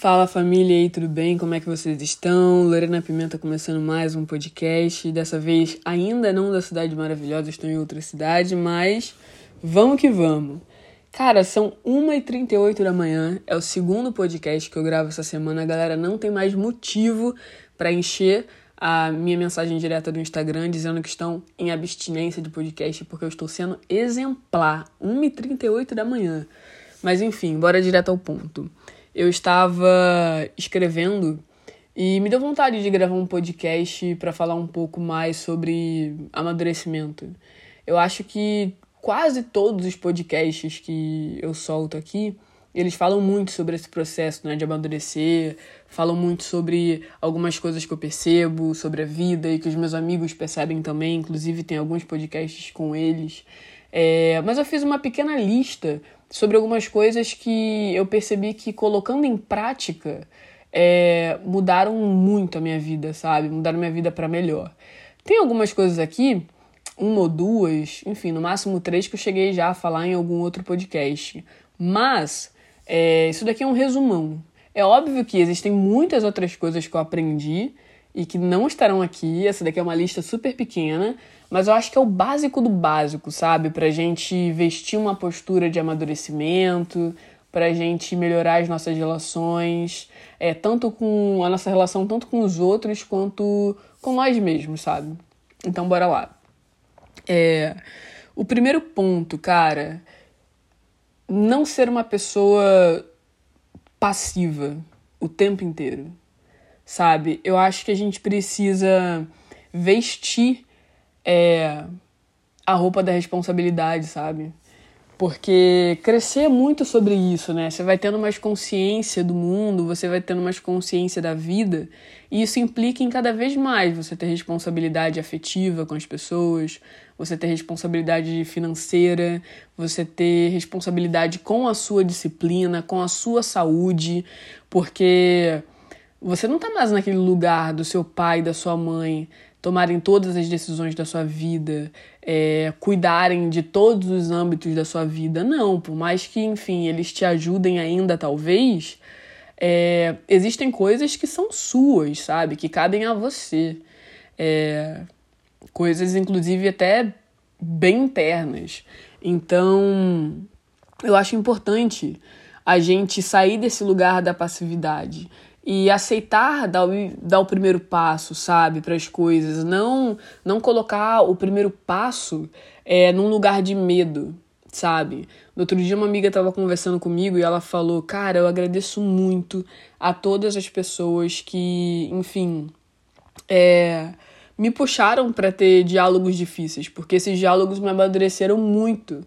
Fala família aí, tudo bem? Como é que vocês estão? Lorena Pimenta começando mais um podcast. Dessa vez ainda não da Cidade Maravilhosa, estou em outra cidade, mas vamos que vamos. Cara, são 1h38 da manhã, é o segundo podcast que eu gravo essa semana. A galera não tem mais motivo para encher a minha mensagem direta do Instagram dizendo que estão em abstinência de podcast porque eu estou sendo exemplar. 1h38 da manhã. Mas enfim, bora direto ao ponto. Eu estava escrevendo e me deu vontade de gravar um podcast para falar um pouco mais sobre amadurecimento. Eu acho que quase todos os podcasts que eu solto aqui, eles falam muito sobre esse processo né, de amadurecer, falam muito sobre algumas coisas que eu percebo, sobre a vida e que os meus amigos percebem também, inclusive tem alguns podcasts com eles. É, mas eu fiz uma pequena lista sobre algumas coisas que eu percebi que colocando em prática é, mudaram muito a minha vida, sabe? Mudaram minha vida para melhor. Tem algumas coisas aqui, uma ou duas, enfim, no máximo três que eu cheguei já a falar em algum outro podcast. Mas é, isso daqui é um resumão. É óbvio que existem muitas outras coisas que eu aprendi e que não estarão aqui. Essa daqui é uma lista super pequena, mas eu acho que é o básico do básico, sabe? Pra gente vestir uma postura de amadurecimento, pra gente melhorar as nossas relações, é, tanto com a nossa relação tanto com os outros quanto com nós mesmos, sabe? Então bora lá. É, o primeiro ponto, cara, não ser uma pessoa passiva o tempo inteiro, sabe? Eu acho que a gente precisa vestir é, a roupa da responsabilidade, sabe? Porque crescer é muito sobre isso, né? Você vai tendo mais consciência do mundo, você vai tendo mais consciência da vida, e isso implica em cada vez mais você ter responsabilidade afetiva com as pessoas, você ter responsabilidade financeira, você ter responsabilidade com a sua disciplina, com a sua saúde, porque você não tá mais naquele lugar do seu pai, da sua mãe, tomarem todas as decisões da sua vida, é, cuidarem de todos os âmbitos da sua vida. Não, por mais que, enfim, eles te ajudem ainda, talvez, é, existem coisas que são suas, sabe? Que cabem a você. É, coisas, inclusive, até bem internas. Então, eu acho importante a gente sair desse lugar da passividade e aceitar dar o, dar o primeiro passo, sabe, para as coisas. Não, não colocar o primeiro passo é, num lugar de medo, sabe? No outro dia, uma amiga estava conversando comigo e ela falou: Cara, eu agradeço muito a todas as pessoas que, enfim, é, me puxaram para ter diálogos difíceis, porque esses diálogos me amadureceram muito.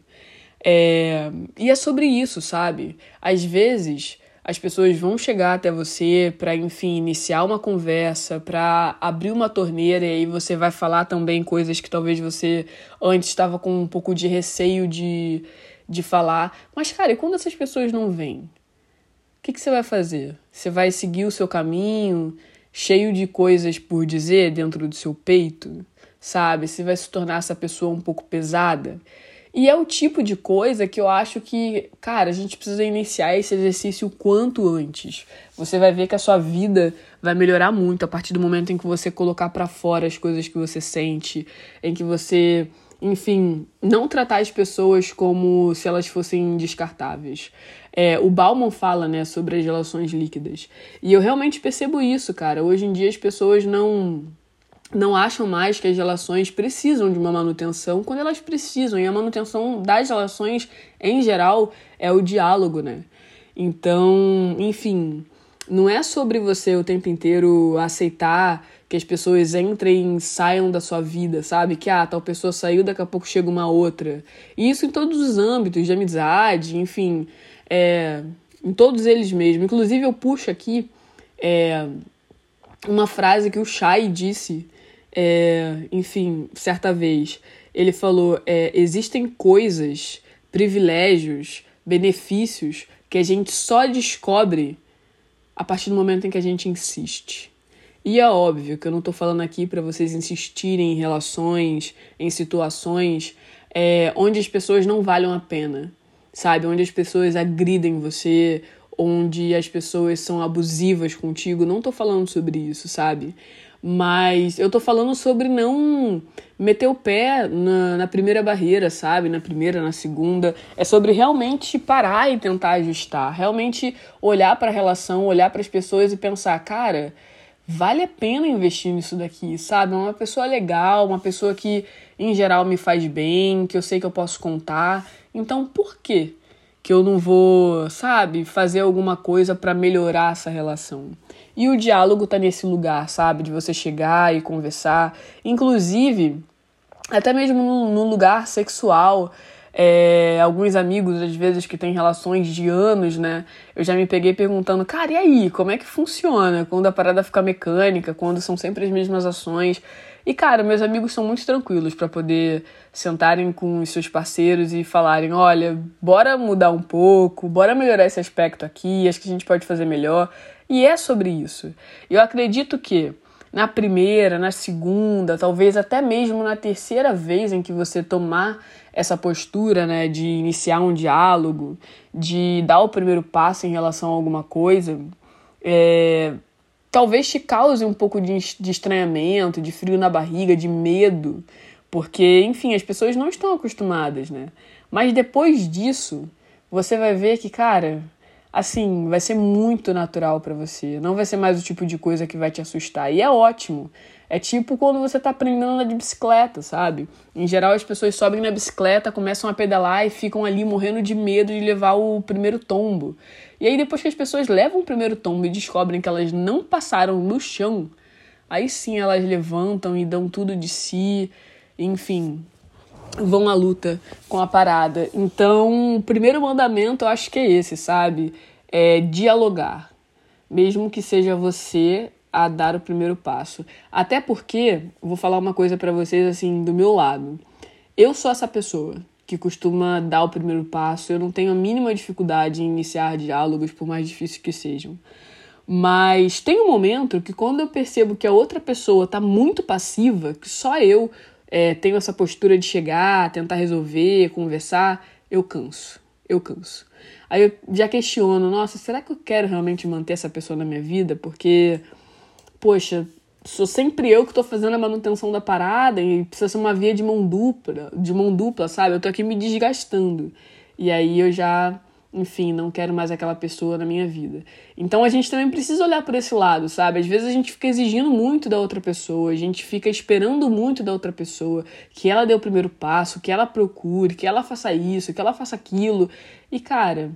É, e é sobre isso, sabe? Às vezes as pessoas vão chegar até você para, enfim, iniciar uma conversa, para abrir uma torneira e aí você vai falar também coisas que talvez você antes estava com um pouco de receio de, de falar. Mas, cara, e quando essas pessoas não vêm? O que, que você vai fazer? Você vai seguir o seu caminho cheio de coisas por dizer dentro do seu peito? Sabe? Você vai se tornar essa pessoa um pouco pesada? E é o tipo de coisa que eu acho que, cara, a gente precisa iniciar esse exercício o quanto antes. Você vai ver que a sua vida vai melhorar muito a partir do momento em que você colocar para fora as coisas que você sente, em que você, enfim, não tratar as pessoas como se elas fossem descartáveis. É, o Bauman fala, né, sobre as relações líquidas. E eu realmente percebo isso, cara. Hoje em dia as pessoas não não acham mais que as relações precisam de uma manutenção quando elas precisam. E a manutenção das relações, em geral, é o diálogo, né? Então, enfim, não é sobre você o tempo inteiro aceitar que as pessoas entrem e saiam da sua vida, sabe? Que ah, tal pessoa saiu, daqui a pouco chega uma outra. E isso em todos os âmbitos, de amizade, enfim, é, em todos eles mesmo. Inclusive, eu puxo aqui é, uma frase que o Shai disse é, enfim, certa vez, ele falou: é, existem coisas, privilégios, benefícios que a gente só descobre a partir do momento em que a gente insiste. E é óbvio que eu não estou falando aqui para vocês insistirem em relações, em situações é, onde as pessoas não valham a pena, sabe? Onde as pessoas agridem você onde as pessoas são abusivas contigo. Não tô falando sobre isso, sabe? Mas eu tô falando sobre não meter o pé na, na, primeira barreira, sabe? Na primeira, na segunda. É sobre realmente parar e tentar ajustar. Realmente olhar para a relação, olhar para as pessoas e pensar, cara, vale a pena investir nisso daqui, sabe? Uma pessoa legal, uma pessoa que em geral me faz bem, que eu sei que eu posso contar. Então, por quê? Que eu não vou, sabe, fazer alguma coisa para melhorar essa relação. E o diálogo tá nesse lugar, sabe? De você chegar e conversar. Inclusive, até mesmo no, lugar sexual. É, alguns amigos, às vezes, que têm relações de anos, né? Eu já me peguei perguntando, cara, e aí? Como é que funciona? Quando a parada fica mecânica, quando são sempre as mesmas ações. E, cara, meus amigos são muito tranquilos para poder sentarem com os seus parceiros e falarem: olha, bora mudar um pouco, bora melhorar esse aspecto aqui, acho que a gente pode fazer melhor. E é sobre isso. Eu acredito que na primeira, na segunda, talvez até mesmo na terceira vez em que você tomar essa postura, né, de iniciar um diálogo, de dar o primeiro passo em relação a alguma coisa, é, talvez te cause um pouco de, de estranhamento, de frio na barriga, de medo, porque, enfim, as pessoas não estão acostumadas, né? Mas depois disso, você vai ver que, cara, assim, vai ser muito natural para você. Não vai ser mais o tipo de coisa que vai te assustar. E é ótimo. É tipo quando você tá aprendendo a andar de bicicleta, sabe? Em geral, as pessoas sobem na bicicleta, começam a pedalar e ficam ali morrendo de medo de levar o primeiro tombo. E aí, depois que as pessoas levam o primeiro tombo e descobrem que elas não passaram no chão, aí sim elas levantam e dão tudo de si. Enfim, vão à luta com a parada. Então, o primeiro mandamento eu acho que é esse, sabe? É dialogar. Mesmo que seja você a dar o primeiro passo. Até porque, vou falar uma coisa para vocês assim, do meu lado. Eu sou essa pessoa que costuma dar o primeiro passo. Eu não tenho a mínima dificuldade em iniciar diálogos, por mais difíceis que sejam. Mas tem um momento que quando eu percebo que a outra pessoa tá muito passiva, que só eu é, tenho essa postura de chegar, tentar resolver, conversar, eu canso. Eu canso. Aí eu já questiono, nossa, será que eu quero realmente manter essa pessoa na minha vida? Porque, poxa, sou sempre eu que tô fazendo a manutenção da parada e precisa ser uma via de mão dupla, de mão dupla, sabe? Eu tô aqui me desgastando. E aí eu já enfim, não quero mais aquela pessoa na minha vida. Então a gente também precisa olhar por esse lado, sabe? Às vezes a gente fica exigindo muito da outra pessoa, a gente fica esperando muito da outra pessoa, que ela dê o primeiro passo, que ela procure, que ela faça isso, que ela faça aquilo. E cara,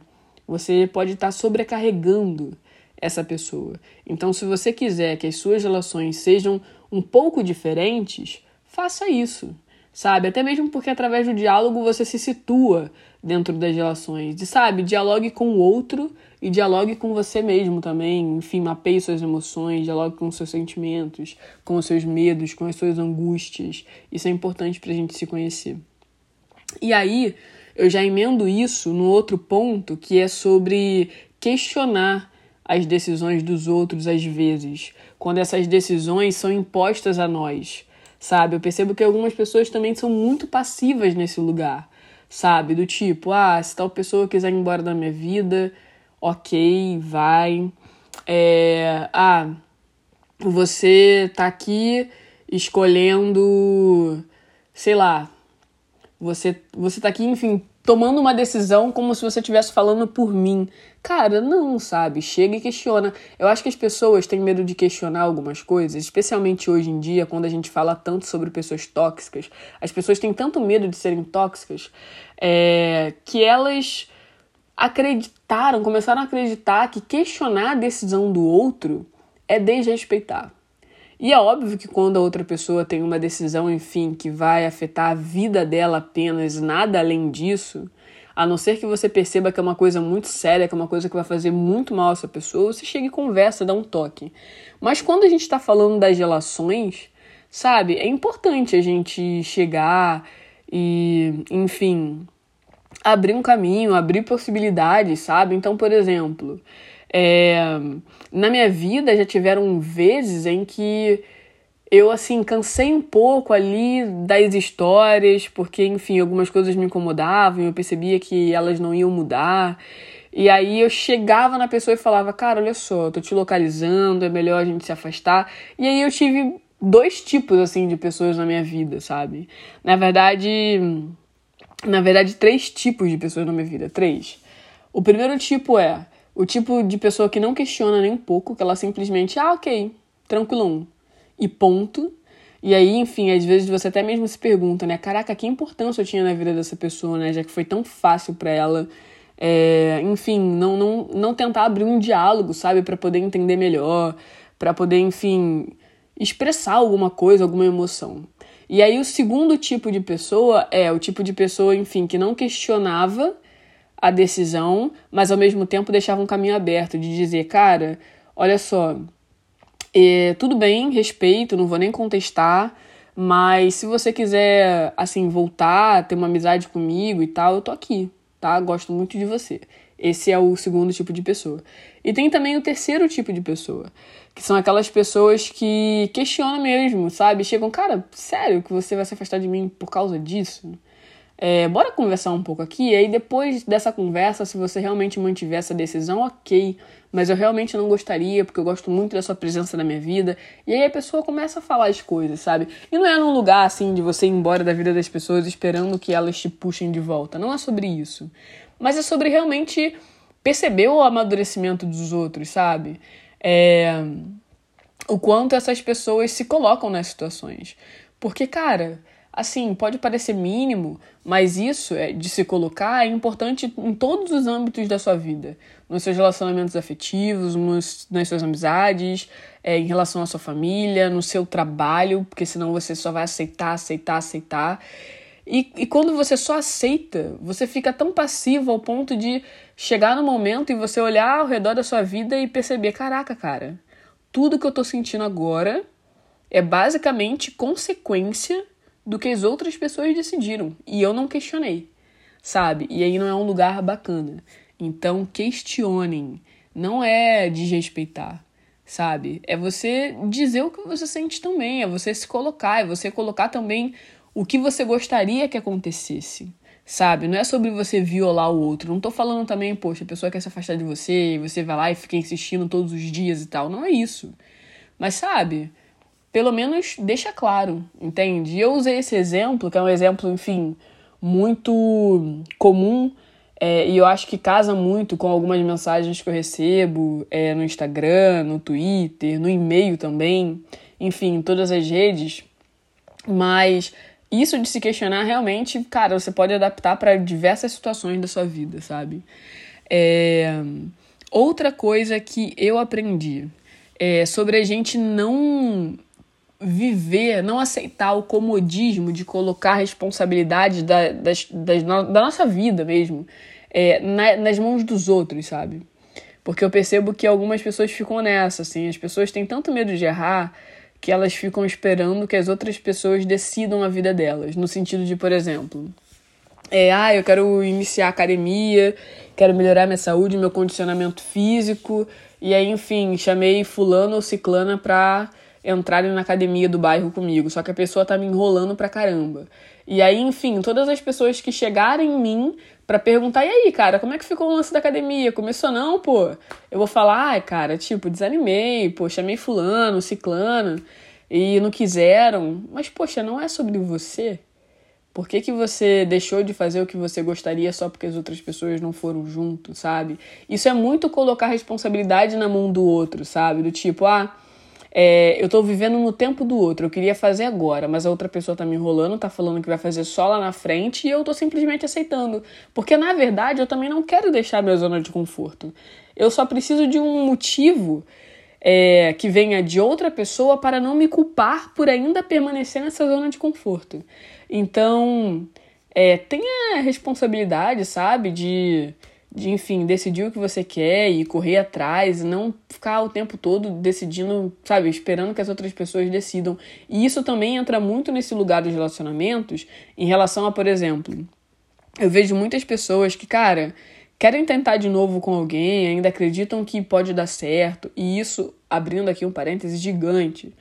você pode estar sobrecarregando essa pessoa. Então, se você quiser que as suas relações sejam um pouco diferentes, faça isso sabe? Até mesmo porque através do diálogo você se situa dentro das relações. E sabe, dialogue com o outro e dialogue com você mesmo também. Enfim, mapeie suas emoções, dialogue com seus sentimentos, com os seus medos, com as suas angústias. Isso é importante pra gente se conhecer. E aí, eu já emendo isso no outro ponto que é sobre questionar as decisões dos outros às vezes, quando essas decisões são impostas a nós sabe? Eu percebo que algumas pessoas também são muito passivas nesse lugar, sabe? Do tipo, ah, se tal pessoa quiser ir embora da minha vida, ok, vai. É, ah, você tá aqui escolhendo, sei lá, você, você tá aqui, enfim, tomando uma decisão como se você estivesse falando por mim. Cara, não, sabe? Chega e questiona. Eu acho que as pessoas têm medo de questionar algumas coisas, especialmente hoje em dia, quando a gente fala tanto sobre pessoas tóxicas. As pessoas têm tanto medo de serem tóxicas é, que elas acreditaram, começaram a acreditar que questionar a decisão do outro é desrespeitar. E é óbvio que quando a outra pessoa tem uma decisão, enfim, que vai afetar a vida dela apenas, nada além disso, a não ser que você perceba que é uma coisa muito séria, que é uma coisa que vai fazer muito mal a essa pessoa, você chega e conversa, dá um toque. Mas quando a gente está falando das relações, sabe, é importante a gente chegar e, enfim, abrir um caminho, abrir possibilidades, sabe? Então, por exemplo, é, na minha vida já tiveram vezes em que eu assim cansei um pouco ali das histórias, porque enfim, algumas coisas me incomodavam, eu percebia que elas não iam mudar. E aí eu chegava na pessoa e falava, cara, olha só, tô te localizando, é melhor a gente se afastar. E aí eu tive dois tipos, assim, de pessoas na minha vida, sabe? Na verdade, na verdade, três tipos de pessoas na minha vida, três. O primeiro tipo é o tipo de pessoa que não questiona nem um pouco, que ela simplesmente, ah, ok, tranquilão, e ponto. E aí, enfim, às vezes você até mesmo se pergunta, né? Caraca, que importância eu tinha na vida dessa pessoa, né? Já que foi tão fácil para ela é, enfim, não, não, não tentar abrir um diálogo, sabe, para poder entender melhor, para poder, enfim, expressar alguma coisa, alguma emoção. E aí o segundo tipo de pessoa é o tipo de pessoa, enfim, que não questionava a decisão, mas ao mesmo tempo deixava um caminho aberto de dizer, cara, olha só, é, tudo bem, respeito, não vou nem contestar, mas se você quiser, assim, voltar, ter uma amizade comigo e tal, eu tô aqui, tá? Gosto muito de você. Esse é o segundo tipo de pessoa. E tem também o terceiro tipo de pessoa, que são aquelas pessoas que questionam mesmo, sabe? Chegam, cara, sério que você vai se afastar de mim por causa disso? É, bora conversar um pouco aqui, e aí depois dessa conversa, se você realmente mantiver essa decisão, ok, mas eu realmente não gostaria, porque eu gosto muito da sua presença na minha vida, e aí a pessoa começa a falar as coisas, sabe? E não é num lugar assim de você ir embora da vida das pessoas esperando que elas te puxem de volta, não é sobre isso, mas é sobre realmente perceber o amadurecimento dos outros, sabe? É... O quanto essas pessoas se colocam nas situações. Porque, cara, Assim, pode parecer mínimo, mas isso é de se colocar é importante em todos os âmbitos da sua vida. Nos seus relacionamentos afetivos, nos, nas suas amizades, é, em relação à sua família, no seu trabalho, porque senão você só vai aceitar, aceitar, aceitar. E, e quando você só aceita, você fica tão passivo ao ponto de chegar no momento e você olhar ao redor da sua vida e perceber: caraca, cara, tudo que eu tô sentindo agora é basicamente consequência do que as outras pessoas decidiram. E eu não questionei, sabe? E aí não é um lugar bacana. Então, questionem. Não é desrespeitar, sabe? É você dizer o que você sente também, é você se colocar, é você colocar também o que você gostaria que acontecesse, sabe? Não é sobre você violar o outro. Não tô falando também, poxa, a pessoa quer se afastar de você e você vai lá e fica insistindo todos os dias e tal. Não é isso. Mas, sabe? pelo menos deixa claro, entende? Eu usei esse exemplo, que é um exemplo, enfim, muito comum é, e eu acho que casa muito com algumas mensagens que eu recebo é, no Instagram, no Twitter, no e-mail também, enfim, todas as redes. Mas isso de se questionar realmente, cara, você pode adaptar para diversas situações da sua vida, sabe? É... Outra coisa que eu aprendi é sobre a gente não viver, não aceitar o comodismo de colocar a responsabilidade da, das, das, da nossa vida mesmo é, na, nas mãos dos outros, sabe? Porque eu percebo que algumas pessoas ficam nessa, assim, as pessoas têm tanto medo de errar que elas ficam esperando que as outras pessoas decidam a vida delas. No sentido de, por exemplo, é, ah, eu quero iniciar academia, quero melhorar minha saúde, meu condicionamento físico, e aí, enfim, chamei fulano ou ciclana pra entrarem na academia do bairro comigo, só que a pessoa tá me enrolando pra caramba. E aí, enfim, todas as pessoas que chegarem em mim para perguntar, e aí, cara, como é que ficou o lance da academia? Começou não, pô? Eu vou falar, ai, cara, tipo, desanimei, pô, chamei fulano, ciclano, e não quiseram. Mas, poxa, não é sobre você. Por que, que você deixou de fazer o que você gostaria só porque as outras pessoas não foram junto, sabe? Isso é muito colocar responsabilidade na mão do outro, sabe? Do tipo, ah, é, eu tô vivendo no tempo do outro, eu queria fazer agora, mas a outra pessoa tá me enrolando, tá falando que vai fazer só lá na frente e eu tô simplesmente aceitando. Porque na verdade eu também não quero deixar minha zona de conforto. Eu só preciso de um motivo é, que venha de outra pessoa para não me culpar por ainda permanecer nessa zona de conforto. Então, é, tenha responsabilidade, sabe, de de, enfim, decidir o que você quer e correr atrás, não ficar o tempo todo decidindo, sabe, esperando que as outras pessoas decidam. E isso também entra muito nesse lugar dos relacionamentos em relação a, por exemplo, eu vejo muitas pessoas que, cara, querem tentar de novo com alguém, ainda acreditam que pode dar certo, e isso, abrindo aqui um parêntese gigante,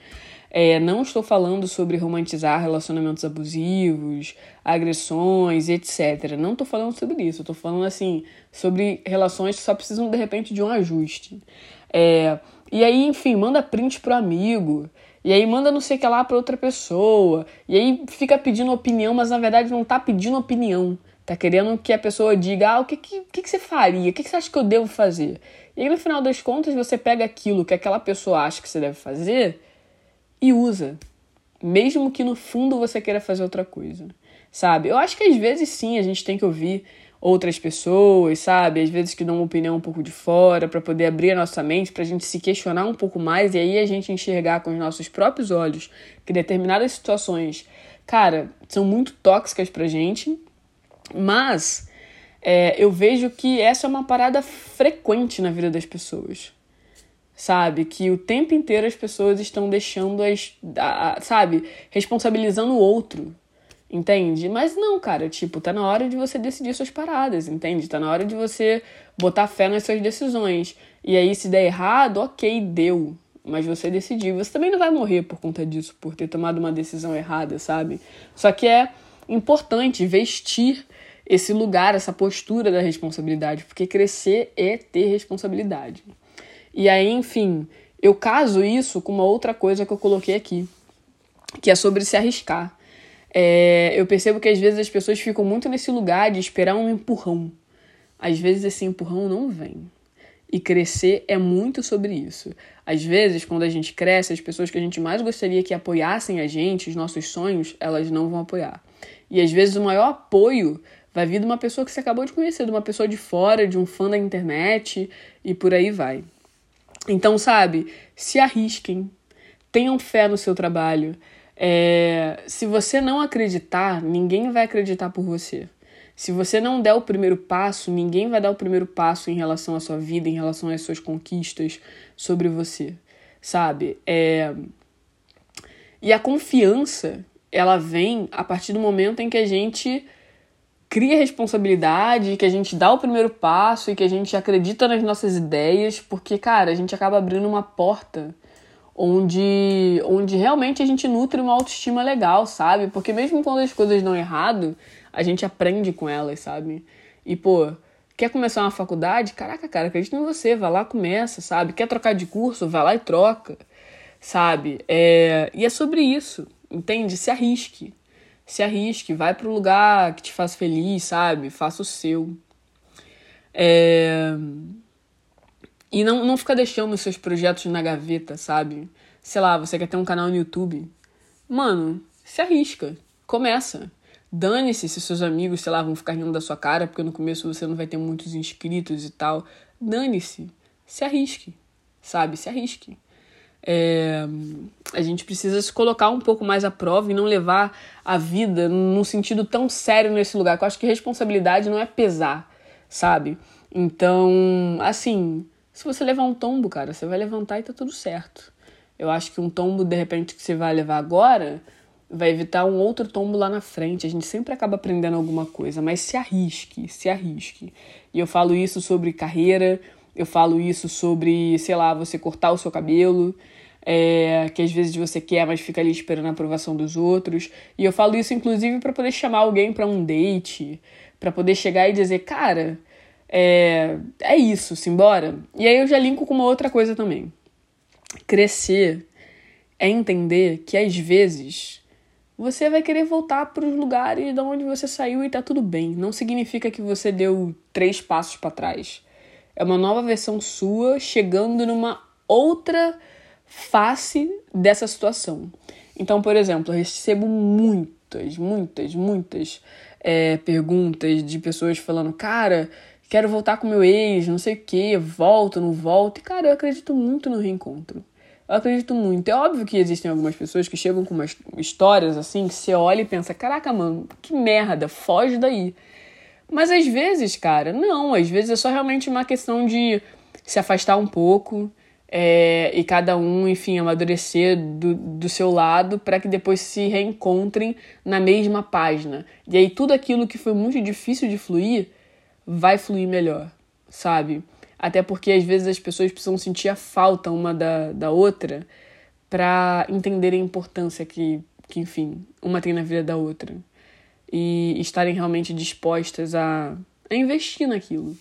É, não estou falando sobre romantizar relacionamentos abusivos, agressões, etc. Não estou falando sobre isso. Estou falando assim sobre relações que só precisam de repente de um ajuste. É, e aí, enfim, manda print pro amigo. E aí manda não sei o que lá pra outra pessoa. E aí fica pedindo opinião, mas na verdade não tá pedindo opinião. Tá querendo que a pessoa diga, ah, o que, que, que, que você faria? O que, que você acha que eu devo fazer? E aí, no final das contas, você pega aquilo que aquela pessoa acha que você deve fazer e usa. Mesmo que no fundo você queira fazer outra coisa. Sabe? Eu acho que às vezes sim a gente tem que ouvir outras pessoas, sabe? Às vezes que dão uma opinião um pouco de fora para poder abrir a nossa mente, pra gente se questionar um pouco mais e aí a gente enxergar com os nossos próprios olhos que determinadas situações, cara, são muito tóxicas pra gente, mas é, eu vejo que essa é uma parada frequente na vida das pessoas sabe? Que o tempo inteiro as pessoas estão deixando as. A, sabe? Responsabilizando o outro. Entende? Mas não, cara, tipo, tá na hora de você decidir suas paradas, entende? Tá na hora de você botar fé nas suas decisões. E aí, se der errado, ok, deu. Mas você decidiu. Você também não vai morrer por conta disso, por ter tomado uma decisão errada, sabe? Só que é importante vestir esse lugar, essa postura da responsabilidade, porque crescer é ter responsabilidade. E aí, enfim, eu caso isso com uma outra coisa que eu coloquei aqui, que é sobre se arriscar. É, eu percebo que às vezes as pessoas ficam muito nesse lugar de esperar um empurrão. Às vezes esse empurrão não vem. E crescer é muito sobre isso. Às vezes, quando a gente cresce, as pessoas que a gente mais gostaria que apoiassem a gente, os nossos sonhos, elas não vão apoiar. E às vezes o maior apoio vai vir de uma pessoa que você acabou de conhecer, de uma pessoa de fora, de um fã da internet e por aí vai. Então, sabe, se arrisquem, tenham fé no seu trabalho. É, se você não acreditar, ninguém vai acreditar por você. Se você não der o primeiro passo, ninguém vai dar o primeiro passo em relação à sua vida, em relação às suas conquistas sobre você, sabe? É... E a confiança, ela vem a partir do momento em que a gente cria responsabilidade, que a gente dá o primeiro passo e que a gente acredita nas nossas ideias, porque, cara, a gente acaba abrindo uma porta onde, onde realmente a gente nutre uma autoestima legal, sabe? Porque mesmo quando as coisas dão errado, a gente aprende com elas, sabe? E, pô, quer começar uma faculdade? Caraca, cara, acredita em você, vai lá, começa, sabe? Quer trocar de curso? Vai lá e troca, sabe? É... E é sobre isso, entende? Se arrisque se arrisque, vai para o lugar que te faz feliz, sabe? Faça o seu. É... E não, não fica deixando os seus projetos na gaveta, sabe? Sei lá, você quer ter um canal no YouTube. Mano, se arrisca. Começa. Dane-se se seus amigos, sei lá, vão ficar rindo da sua cara, porque no começo você não vai ter muitos inscritos e tal. Dane-se. Se arrisque. Sabe? Se arrisque. É, a gente precisa se colocar um pouco mais à prova e não levar a vida num sentido tão sério nesse lugar. eu acho que responsabilidade não é pesar, sabe? Então, assim, se você levar um tombo, cara, você vai levantar e tá tudo certo. Eu acho que um tombo, de repente, que você vai levar agora, vai evitar um outro tombo lá na frente. A gente sempre acaba aprendendo alguma coisa, mas se arrisque, se arrisque. E eu falo isso sobre carreira, eu falo isso sobre, sei lá, você cortar o seu cabelo, é, que às vezes você quer, mas fica ali esperando a aprovação dos outros. E eu falo isso, inclusive, para poder chamar alguém para um date, para poder chegar e dizer, cara, é, é isso, simbora. E aí eu já linko com uma outra coisa também. Crescer é entender que às vezes você vai querer voltar para os lugares de onde você saiu e tá tudo bem. Não significa que você deu três passos para trás. É uma nova versão sua chegando numa outra face dessa situação. Então, por exemplo, eu recebo muitas, muitas, muitas é, perguntas de pessoas falando: cara, quero voltar com meu ex, não sei o que, volto, não volto. E, cara, eu acredito muito no reencontro. Eu acredito muito. É óbvio que existem algumas pessoas que chegam com umas histórias assim que você olha e pensa: caraca, mano, que merda, foge daí. Mas às vezes, cara, não. Às vezes é só realmente uma questão de se afastar um pouco é, e cada um, enfim, amadurecer do, do seu lado para que depois se reencontrem na mesma página. E aí tudo aquilo que foi muito difícil de fluir vai fluir melhor, sabe? Até porque às vezes as pessoas precisam sentir a falta uma da, da outra para entender a importância que, que, enfim, uma tem na vida da outra. E estarem realmente dispostas a, a investir naquilo,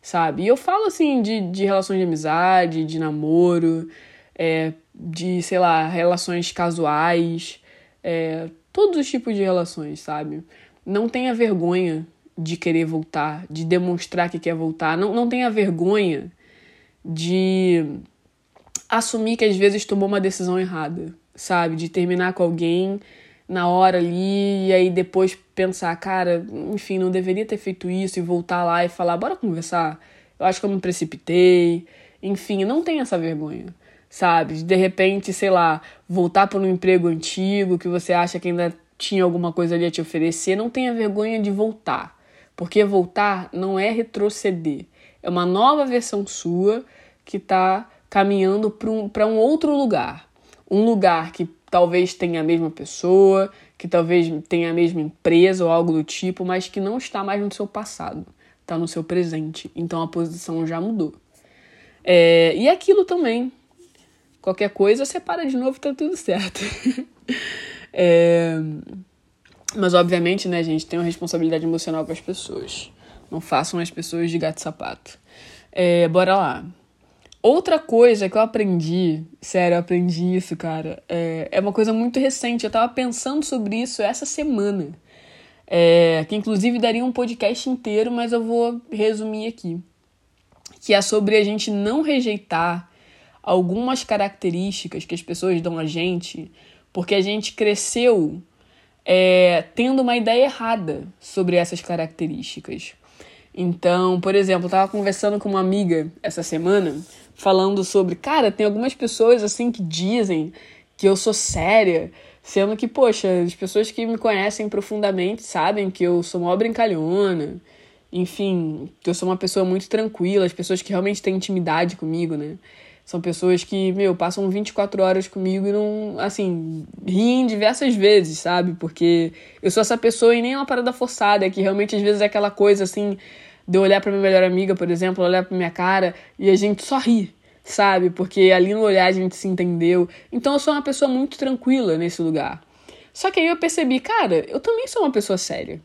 sabe? E eu falo, assim, de, de relações de amizade, de namoro, é, de, sei lá, relações casuais, é, todos os tipos de relações, sabe? Não tenha vergonha de querer voltar, de demonstrar que quer voltar. Não, não tenha vergonha de assumir que às vezes tomou uma decisão errada, sabe? De terminar com alguém na hora ali e aí depois pensar, cara, enfim, não deveria ter feito isso e voltar lá e falar, bora conversar. Eu acho que eu me precipitei. Enfim, não tem essa vergonha, sabe? De repente, sei lá, voltar para um emprego antigo que você acha que ainda tinha alguma coisa ali a te oferecer, não tenha vergonha de voltar. Porque voltar não é retroceder. É uma nova versão sua que está caminhando para um, um outro lugar. Um lugar que talvez tenha a mesma pessoa, que talvez tenha a mesma empresa ou algo do tipo, mas que não está mais no seu passado, está no seu presente. Então a posição já mudou. É, e aquilo também. Qualquer coisa, você para de novo tá tudo certo. é, mas, obviamente, né, gente, tem uma responsabilidade emocional com as pessoas. Não façam as pessoas de gato e sapato. É, bora lá. Outra coisa que eu aprendi, sério, eu aprendi isso, cara, é, é uma coisa muito recente. Eu tava pensando sobre isso essa semana. É, que inclusive daria um podcast inteiro, mas eu vou resumir aqui. Que é sobre a gente não rejeitar algumas características que as pessoas dão a gente, porque a gente cresceu é, tendo uma ideia errada sobre essas características. Então, por exemplo, eu tava conversando com uma amiga essa semana, falando sobre, cara, tem algumas pessoas assim que dizem que eu sou séria, sendo que, poxa, as pessoas que me conhecem profundamente sabem que eu sou uma brincalhona, enfim, que eu sou uma pessoa muito tranquila, as pessoas que realmente têm intimidade comigo, né? São pessoas que, meu, passam 24 horas comigo e não, assim, riem diversas vezes, sabe? Porque eu sou essa pessoa e nem é uma parada forçada, é que realmente às vezes é aquela coisa assim, de eu olhar pra minha melhor amiga, por exemplo, olhar pra minha cara e a gente só ri, sabe? Porque ali no olhar a gente se entendeu. Então eu sou uma pessoa muito tranquila nesse lugar. Só que aí eu percebi, cara, eu também sou uma pessoa séria.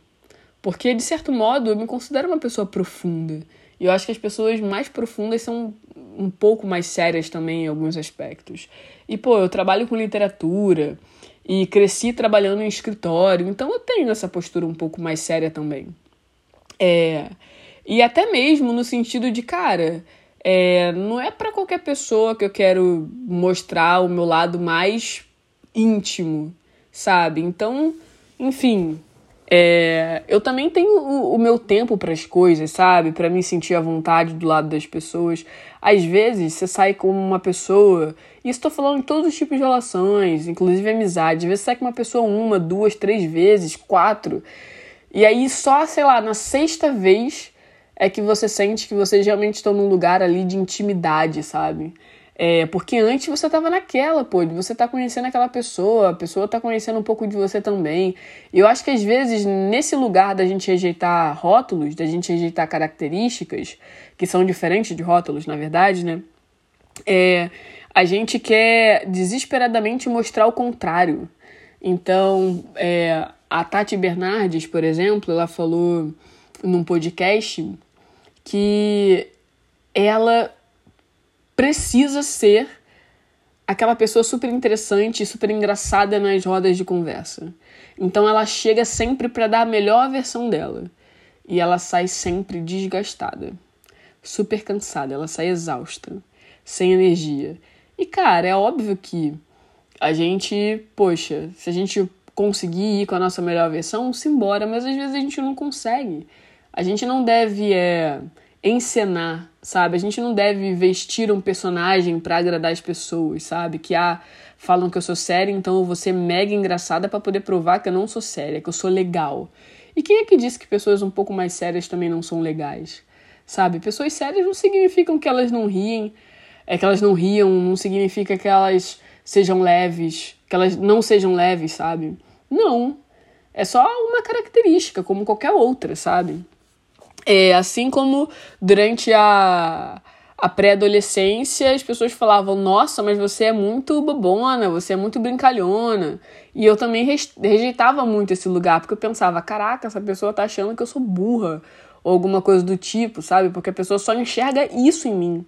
Porque, de certo modo, eu me considero uma pessoa profunda. E eu acho que as pessoas mais profundas são um pouco mais sérias também em alguns aspectos. E, pô, eu trabalho com literatura e cresci trabalhando em escritório, então eu tenho essa postura um pouco mais séria também. É, e até mesmo no sentido de, cara, é, não é para qualquer pessoa que eu quero mostrar o meu lado mais íntimo, sabe? Então, enfim, é, eu também tenho o, o meu tempo para as coisas, sabe? Para me sentir à vontade do lado das pessoas. Às vezes você sai com uma pessoa, e estou falando em todos os tipos de relações, inclusive amizade. Às vezes você sai com uma pessoa uma, duas, três vezes, quatro. E aí só, sei lá, na sexta vez é que você sente que vocês realmente estão num lugar ali de intimidade, sabe? É, porque antes você tava naquela, pô, você tá conhecendo aquela pessoa, a pessoa tá conhecendo um pouco de você também. E eu acho que às vezes, nesse lugar da gente rejeitar rótulos, da gente rejeitar características, que são diferentes de rótulos, na verdade, né? É, a gente quer desesperadamente mostrar o contrário. Então, é, a Tati Bernardes, por exemplo, ela falou num podcast que ela precisa ser aquela pessoa super interessante e super engraçada nas rodas de conversa. Então ela chega sempre para dar a melhor versão dela. E ela sai sempre desgastada, super cansada, ela sai exausta, sem energia. E cara, é óbvio que a gente, poxa, se a gente conseguir ir com a nossa melhor versão, simbora, mas às vezes a gente não consegue. A gente não deve é, encenar, sabe? A gente não deve vestir um personagem para agradar as pessoas, sabe? Que ah, falam que eu sou séria, então eu vou ser mega engraçada para poder provar que eu não sou séria, que eu sou legal. E quem é que disse que pessoas um pouco mais sérias também não são legais? Sabe? Pessoas sérias não significam que elas não riem, é que elas não riam, não significa que elas sejam leves, que elas não sejam leves, sabe? Não. É só uma característica, como qualquer outra, sabe? É, assim como durante a, a pré-adolescência, as pessoas falavam: Nossa, mas você é muito bobona, você é muito brincalhona. E eu também rejeitava muito esse lugar, porque eu pensava: Caraca, essa pessoa tá achando que eu sou burra, ou alguma coisa do tipo, sabe? Porque a pessoa só enxerga isso em mim.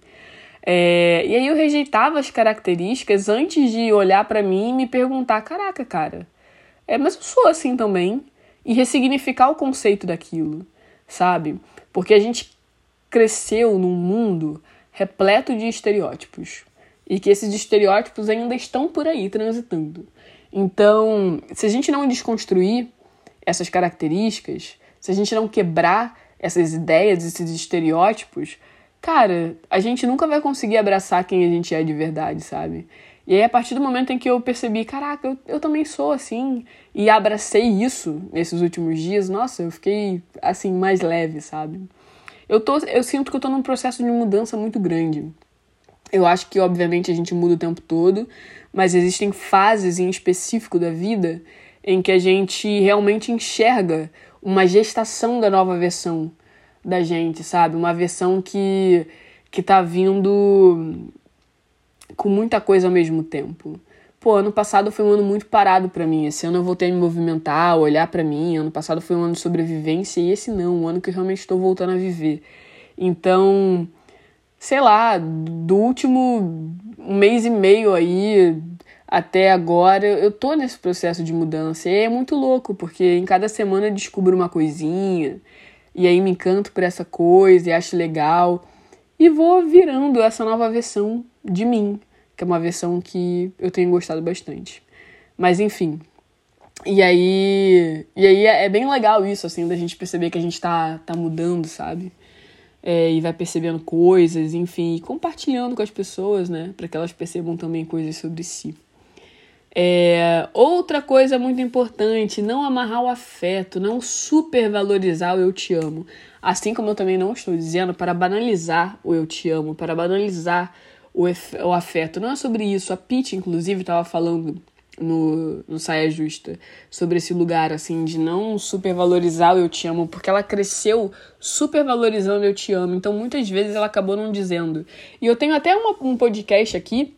É, e aí eu rejeitava as características antes de olhar para mim e me perguntar: Caraca, cara, é, mas eu sou assim também. E ressignificar o conceito daquilo, sabe? Porque a gente cresceu num mundo repleto de estereótipos e que esses estereótipos ainda estão por aí transitando. Então, se a gente não desconstruir essas características, se a gente não quebrar essas ideias, esses estereótipos, cara, a gente nunca vai conseguir abraçar quem a gente é de verdade, sabe? E aí, a partir do momento em que eu percebi, caraca, eu, eu também sou assim, e abracei isso nesses últimos dias, nossa, eu fiquei, assim, mais leve, sabe? Eu, tô, eu sinto que eu tô num processo de mudança muito grande. Eu acho que, obviamente, a gente muda o tempo todo, mas existem fases em específico da vida em que a gente realmente enxerga uma gestação da nova versão da gente, sabe? Uma versão que, que tá vindo com muita coisa ao mesmo tempo. Pô, ano passado foi um ano muito parado para mim. Esse ano eu voltei a me movimentar, olhar para mim. Ano passado foi um ano de sobrevivência e esse não, um ano que eu realmente estou voltando a viver. Então, sei lá, do último mês e meio aí até agora, eu tô nesse processo de mudança. E é muito louco, porque em cada semana eu descubro uma coisinha, e aí me encanto por essa coisa e acho legal. E vou virando essa nova versão de mim, que é uma versão que eu tenho gostado bastante. Mas enfim. E aí, e aí é, é bem legal isso, assim, da gente perceber que a gente tá, tá mudando, sabe? É, e vai percebendo coisas, enfim, e compartilhando com as pessoas, né? Para que elas percebam também coisas sobre si. É, outra coisa muito importante, não amarrar o afeto, não supervalorizar o eu te amo. Assim como eu também não estou dizendo para banalizar o eu te amo, para banalizar o, o afeto. Não é sobre isso. A Pete, inclusive, estava falando no, no Saia Justa sobre esse lugar, assim, de não supervalorizar o eu te amo, porque ela cresceu supervalorizando eu te amo. Então, muitas vezes ela acabou não dizendo. E eu tenho até uma, um podcast aqui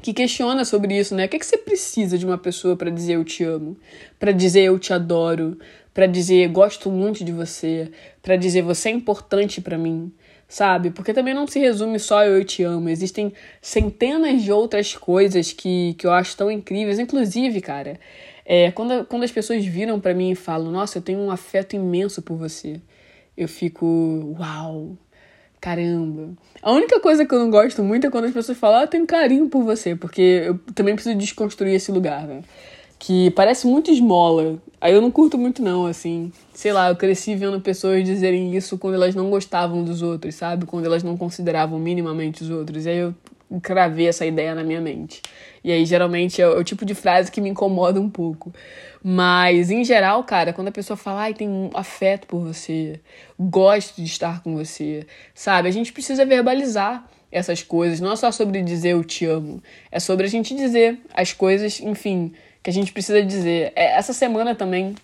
que questiona sobre isso, né? O que, é que você precisa de uma pessoa para dizer eu te amo, para dizer eu te adoro, para dizer gosto muito de você, para dizer você é importante para mim, sabe? Porque também não se resume só eu te amo. Existem centenas de outras coisas que, que eu acho tão incríveis. Inclusive, cara, é, quando, quando as pessoas viram para mim e falam, nossa, eu tenho um afeto imenso por você, eu fico, uau, caramba. A única coisa que eu não gosto muito é quando as pessoas falam, ah, eu tenho carinho por você, porque eu também preciso desconstruir esse lugar, né? Que parece muito esmola. Aí eu não curto muito, não, assim. Sei lá, eu cresci vendo pessoas dizerem isso quando elas não gostavam dos outros, sabe? Quando elas não consideravam minimamente os outros. E aí eu cravei essa ideia na minha mente. E aí, geralmente, é o, é tipo de frase que me incomoda um pouco. Mas, em geral, cara, quando a pessoa fala, ai, tem um afeto por você, gosto de estar com você, sabe? A gente precisa verbalizar essas coisas. Não é só sobre dizer eu te amo. É sobre a gente dizer as coisas, enfim, que a gente precisa dizer. É, essa semana também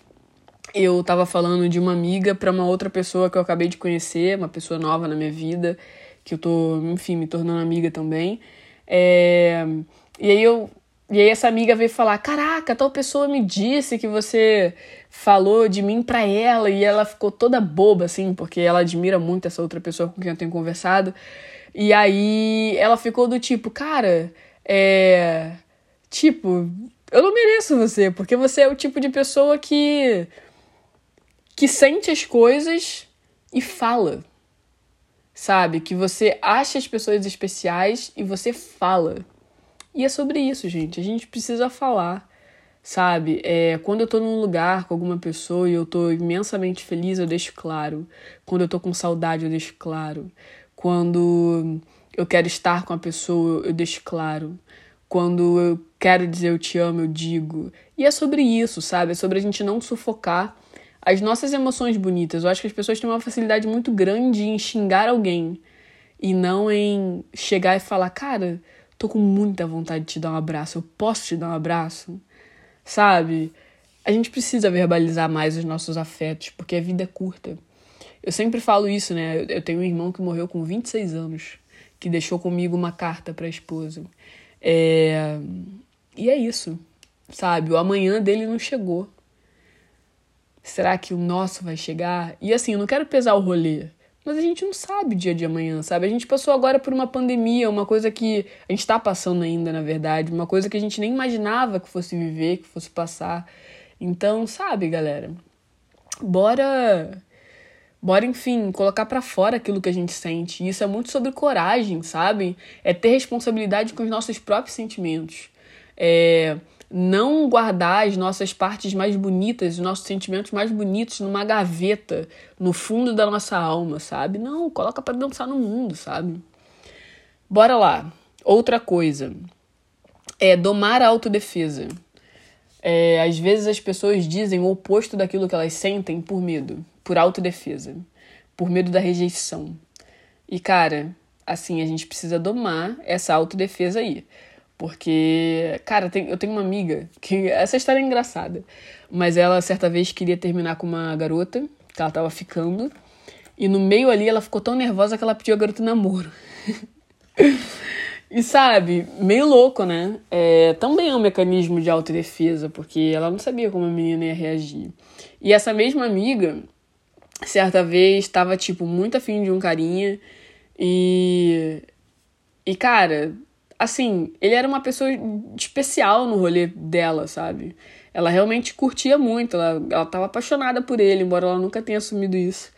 eu tava falando de uma amiga para uma outra pessoa que eu acabei de conhecer, uma pessoa nova na minha vida, que eu tô, enfim, me tornando amiga também. É... E aí eu e aí essa amiga veio falar: "Caraca, tal pessoa me disse que você falou de mim para ela" e ela ficou toda boba assim, porque ela admira muito essa outra pessoa com quem eu tenho conversado. E aí ela ficou do tipo: "Cara, é tipo, eu não mereço você, porque você é o tipo de pessoa que que sente as coisas e fala. Sabe? Que você acha as pessoas especiais e você fala. E é sobre isso, gente. A gente precisa falar, sabe? É, quando eu tô num lugar com alguma pessoa e eu tô imensamente feliz, eu deixo claro. Quando eu tô com saudade, eu deixo claro. Quando eu quero estar com a pessoa, eu deixo claro. Quando eu quero dizer eu te amo, eu digo. E é sobre isso, sabe? É sobre a gente não sufocar as nossas emoções bonitas. Eu acho que as pessoas têm uma facilidade muito grande em xingar alguém e não em chegar e falar, cara tô com muita vontade de te dar um abraço, eu posso te dar um abraço? Sabe? A gente precisa verbalizar mais os nossos afetos, porque a vida é curta. Eu sempre falo isso, né? Eu tenho um irmão que morreu com 26 anos, que deixou comigo uma carta para a esposa. É... E é isso, sabe? O amanhã dele não chegou. Será que o nosso vai chegar? E assim, eu não quero pesar o rolê, mas a gente não sabe o dia de amanhã, sabe? A gente passou agora por uma pandemia, uma coisa que a gente está passando ainda, na verdade, uma coisa que a gente nem imaginava que fosse viver, que fosse passar. Então, sabe, galera? Bora bora, enfim, colocar para fora aquilo que a gente sente. E isso é muito sobre coragem, sabe? É ter responsabilidade com os nossos próprios sentimentos. É não guardar as nossas partes mais bonitas, os nossos sentimentos mais bonitos numa gaveta, no fundo da nossa alma, sabe? Não, coloca para dançar no mundo, sabe? Bora lá. Outra coisa é domar a autodefesa. É, às vezes as pessoas dizem o oposto daquilo que elas sentem por medo, por autodefesa, por medo da rejeição. E cara, assim, a gente precisa domar essa autodefesa aí. Porque, cara, tem, eu tenho uma amiga que. Essa história é engraçada. Mas ela, certa vez, queria terminar com uma garota, que ela tava ficando. E no meio ali ela ficou tão nervosa que ela pediu a garota namoro. e sabe, meio louco, né? É, também é um mecanismo de autodefesa, porque ela não sabia como a menina ia reagir. E essa mesma amiga, certa vez, estava, tipo, muito afim de um carinha. E. E, cara, assim, ele era uma pessoa especial no rolê dela, sabe? Ela realmente curtia muito, ela, ela tava apaixonada por ele, embora ela nunca tenha assumido isso.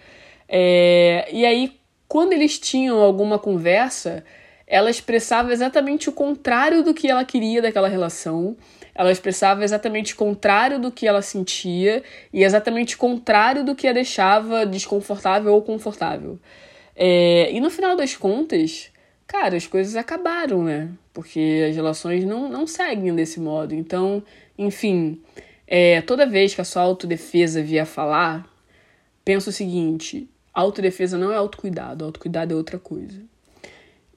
É, e aí, quando eles tinham alguma conversa, ela expressava exatamente o contrário do que ela queria daquela relação. Ela expressava exatamente o contrário do que ela sentia e exatamente o contrário do que a deixava desconfortável ou confortável. É, e no final das contas, cara, as coisas acabaram, né? Porque as relações não, não seguem desse modo. Então, enfim, é, toda vez que a sua autodefesa vier falar, pensa o seguinte: autodefesa não é autocuidado, autocuidado é outra coisa.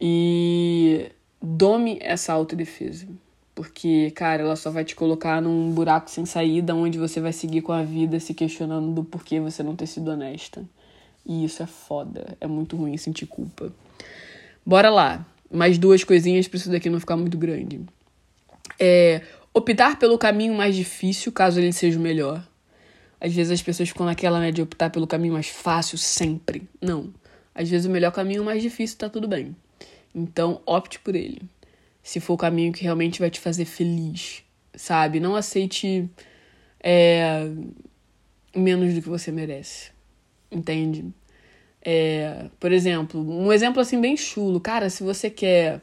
E dome essa autodefesa. Porque, cara, ela só vai te colocar num buraco sem saída onde você vai seguir com a vida se questionando do porquê você não ter sido honesta. E isso é foda. É muito ruim sentir culpa. Bora lá. Mais duas coisinhas para isso daqui não ficar muito grande. É, optar pelo caminho mais difícil, caso ele seja o melhor. Às vezes as pessoas ficam naquela né, de optar pelo caminho mais fácil sempre. Não. Às vezes o melhor caminho mais difícil tá tudo bem. Então opte por ele. Se for o caminho que realmente vai te fazer feliz, sabe? Não aceite é, menos do que você merece. Entende? É, por exemplo, um exemplo assim bem chulo. Cara, se você quer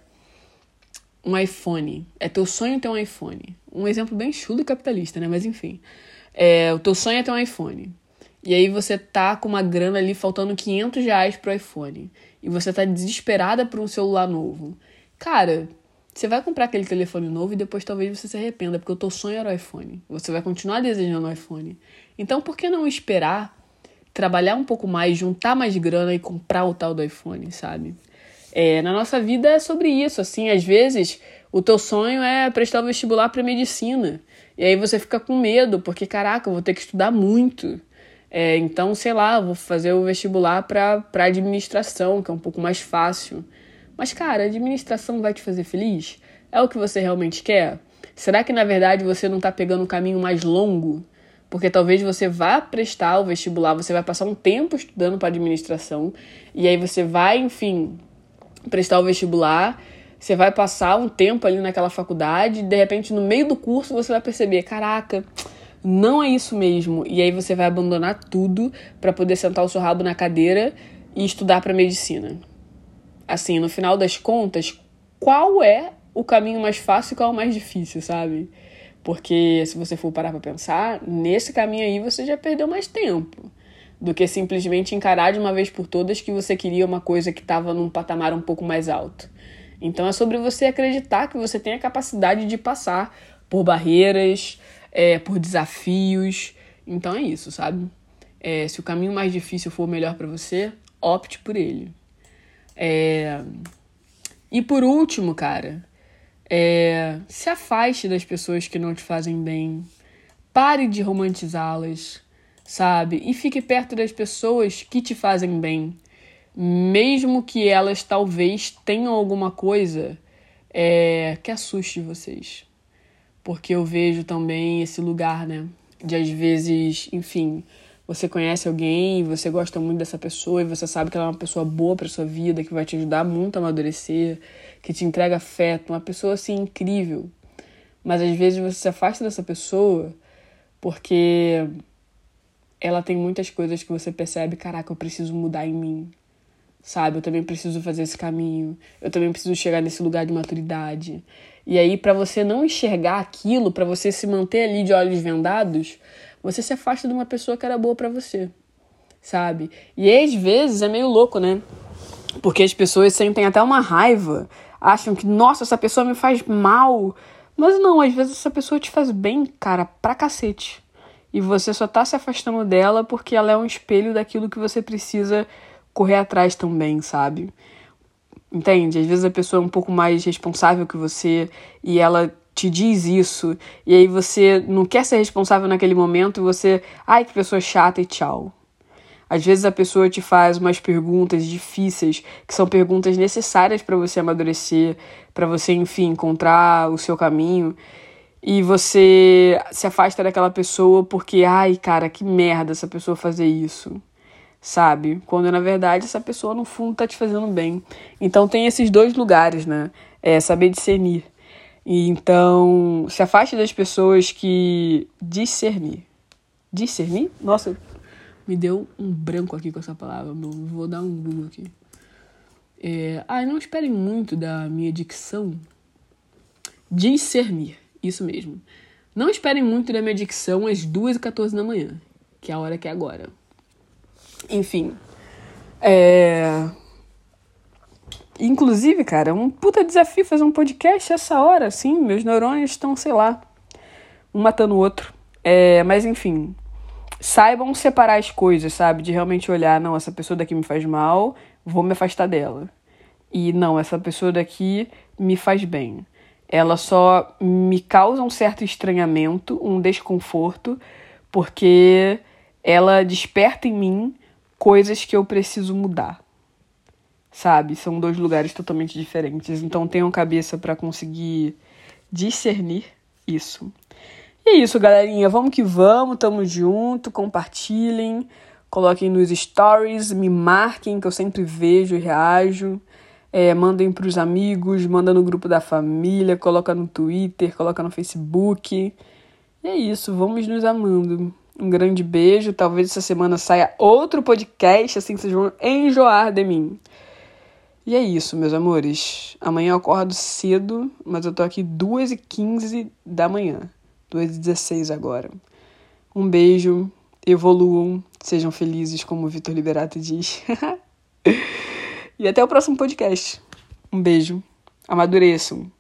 um iPhone, é teu sonho ter um iPhone. Um exemplo bem chulo e capitalista, né? Mas enfim. É, o teu sonho é ter um iPhone. E aí você tá com uma grana ali faltando 500 reais pro iPhone. E você tá desesperada por um celular novo. Cara, você vai comprar aquele telefone novo e depois talvez você se arrependa, porque o teu sonho era o iPhone. Você vai continuar desejando o iPhone. Então por que não esperar trabalhar um pouco mais, juntar mais grana e comprar o tal do iPhone, sabe? É, na nossa vida é sobre isso, assim, às vezes o teu sonho é prestar o vestibular para medicina. E aí você fica com medo, porque caraca, eu vou ter que estudar muito. É, então, sei lá, vou fazer o vestibular para administração, que é um pouco mais fácil. Mas, cara, administração vai te fazer feliz? É o que você realmente quer? Será que na verdade você não está pegando o caminho mais longo? Porque talvez você vá prestar o vestibular, você vai passar um tempo estudando para administração, e aí você vai, enfim, prestar o vestibular, você vai passar um tempo ali naquela faculdade, e de repente no meio do curso você vai perceber, caraca, não é isso mesmo. E aí você vai abandonar tudo para poder sentar o seu rabo na cadeira e estudar para medicina. Assim, no final das contas, qual é o caminho mais fácil e qual é o mais difícil, sabe? Porque se você for parar para pensar, nesse caminho aí você já perdeu mais tempo do que simplesmente encarar de uma vez por todas que você queria uma coisa que estava num patamar um pouco mais alto. Então é sobre você acreditar que você tem a capacidade de passar por barreiras, é, por desafios. Então é isso, sabe? É, se o caminho mais difícil for o melhor para você, opte por ele. É... E por último, cara, é, se afaste das pessoas que não te fazem bem. Pare de romantizá-las, sabe? E fique perto das pessoas que te fazem bem. mesmo que elas talvez tenham alguma coisa é, que assuste vocês. Porque eu vejo também esse lugar, né? De às vezes, enfim, você conhece alguém, você gosta muito dessa pessoa e você sabe que ela é uma pessoa boa para sua vida, que vai te ajudar muito a amadurecer, que te entrega afeto, uma pessoa assim incrível. Mas às vezes você se afasta dessa pessoa porque ela tem muitas coisas que você percebe, caraca, eu preciso mudar em mim. Sabe? Eu também preciso fazer esse caminho. Eu também preciso chegar nesse lugar de maturidade. E aí para você não enxergar aquilo, para você se manter ali de olhos vendados, você se afasta de uma pessoa que era boa para você, sabe? E às vezes é meio louco, né? Porque as pessoas sentem até uma raiva, acham que, nossa, essa pessoa me faz mal. Mas não, às vezes essa pessoa te faz bem, cara, pra cacete. E você só tá se afastando dela porque ela é um espelho daquilo que você precisa correr atrás também, sabe? Entende? Às vezes a pessoa é um pouco mais responsável que você e ela te diz isso, e aí você não quer ser responsável naquele momento, e você, ai que pessoa chata e tchau. Às vezes a pessoa te faz umas perguntas difíceis, que são perguntas necessárias para você amadurecer, para você, enfim, encontrar o seu caminho, e você se afasta daquela pessoa porque, ai, cara, que merda essa pessoa fazer isso. Sabe? Quando na verdade essa pessoa no fundo tá te fazendo bem. Então tem esses dois lugares, né? É saber discernir. Então, se afaste das pessoas que discernir. Discernir? Nossa, me deu um branco aqui com essa palavra. Vou dar um Google aqui. É... Ah, não esperem muito da minha dicção. Discernir, isso mesmo. Não esperem muito da minha dicção às 2h14 da manhã, que é a hora que é agora. Enfim. É. Inclusive, cara, um puta desafio fazer um podcast essa hora, assim. Meus neurônios estão, sei lá, um matando o outro. É, mas enfim, saibam separar as coisas, sabe? De realmente olhar, não, essa pessoa daqui me faz mal, vou me afastar dela. E não, essa pessoa daqui me faz bem. Ela só me causa um certo estranhamento, um desconforto, porque ela desperta em mim coisas que eu preciso mudar sabe? São dois lugares totalmente diferentes. Então tenham cabeça para conseguir discernir isso. E é isso, galerinha. Vamos que vamos, tamo junto, compartilhem, coloquem nos stories, me marquem, que eu sempre vejo e reajo. É, mandem pros amigos, manda no grupo da família, coloca no Twitter, coloca no Facebook. E é isso, vamos nos amando. Um grande beijo. Talvez essa semana saia outro podcast, assim vocês vão enjoar de mim. E é isso, meus amores. Amanhã eu acordo cedo, mas eu tô aqui 2h15 da manhã. 2h16 agora. Um beijo, evoluam, sejam felizes, como o Vitor Liberato diz. e até o próximo podcast. Um beijo, amadureçam.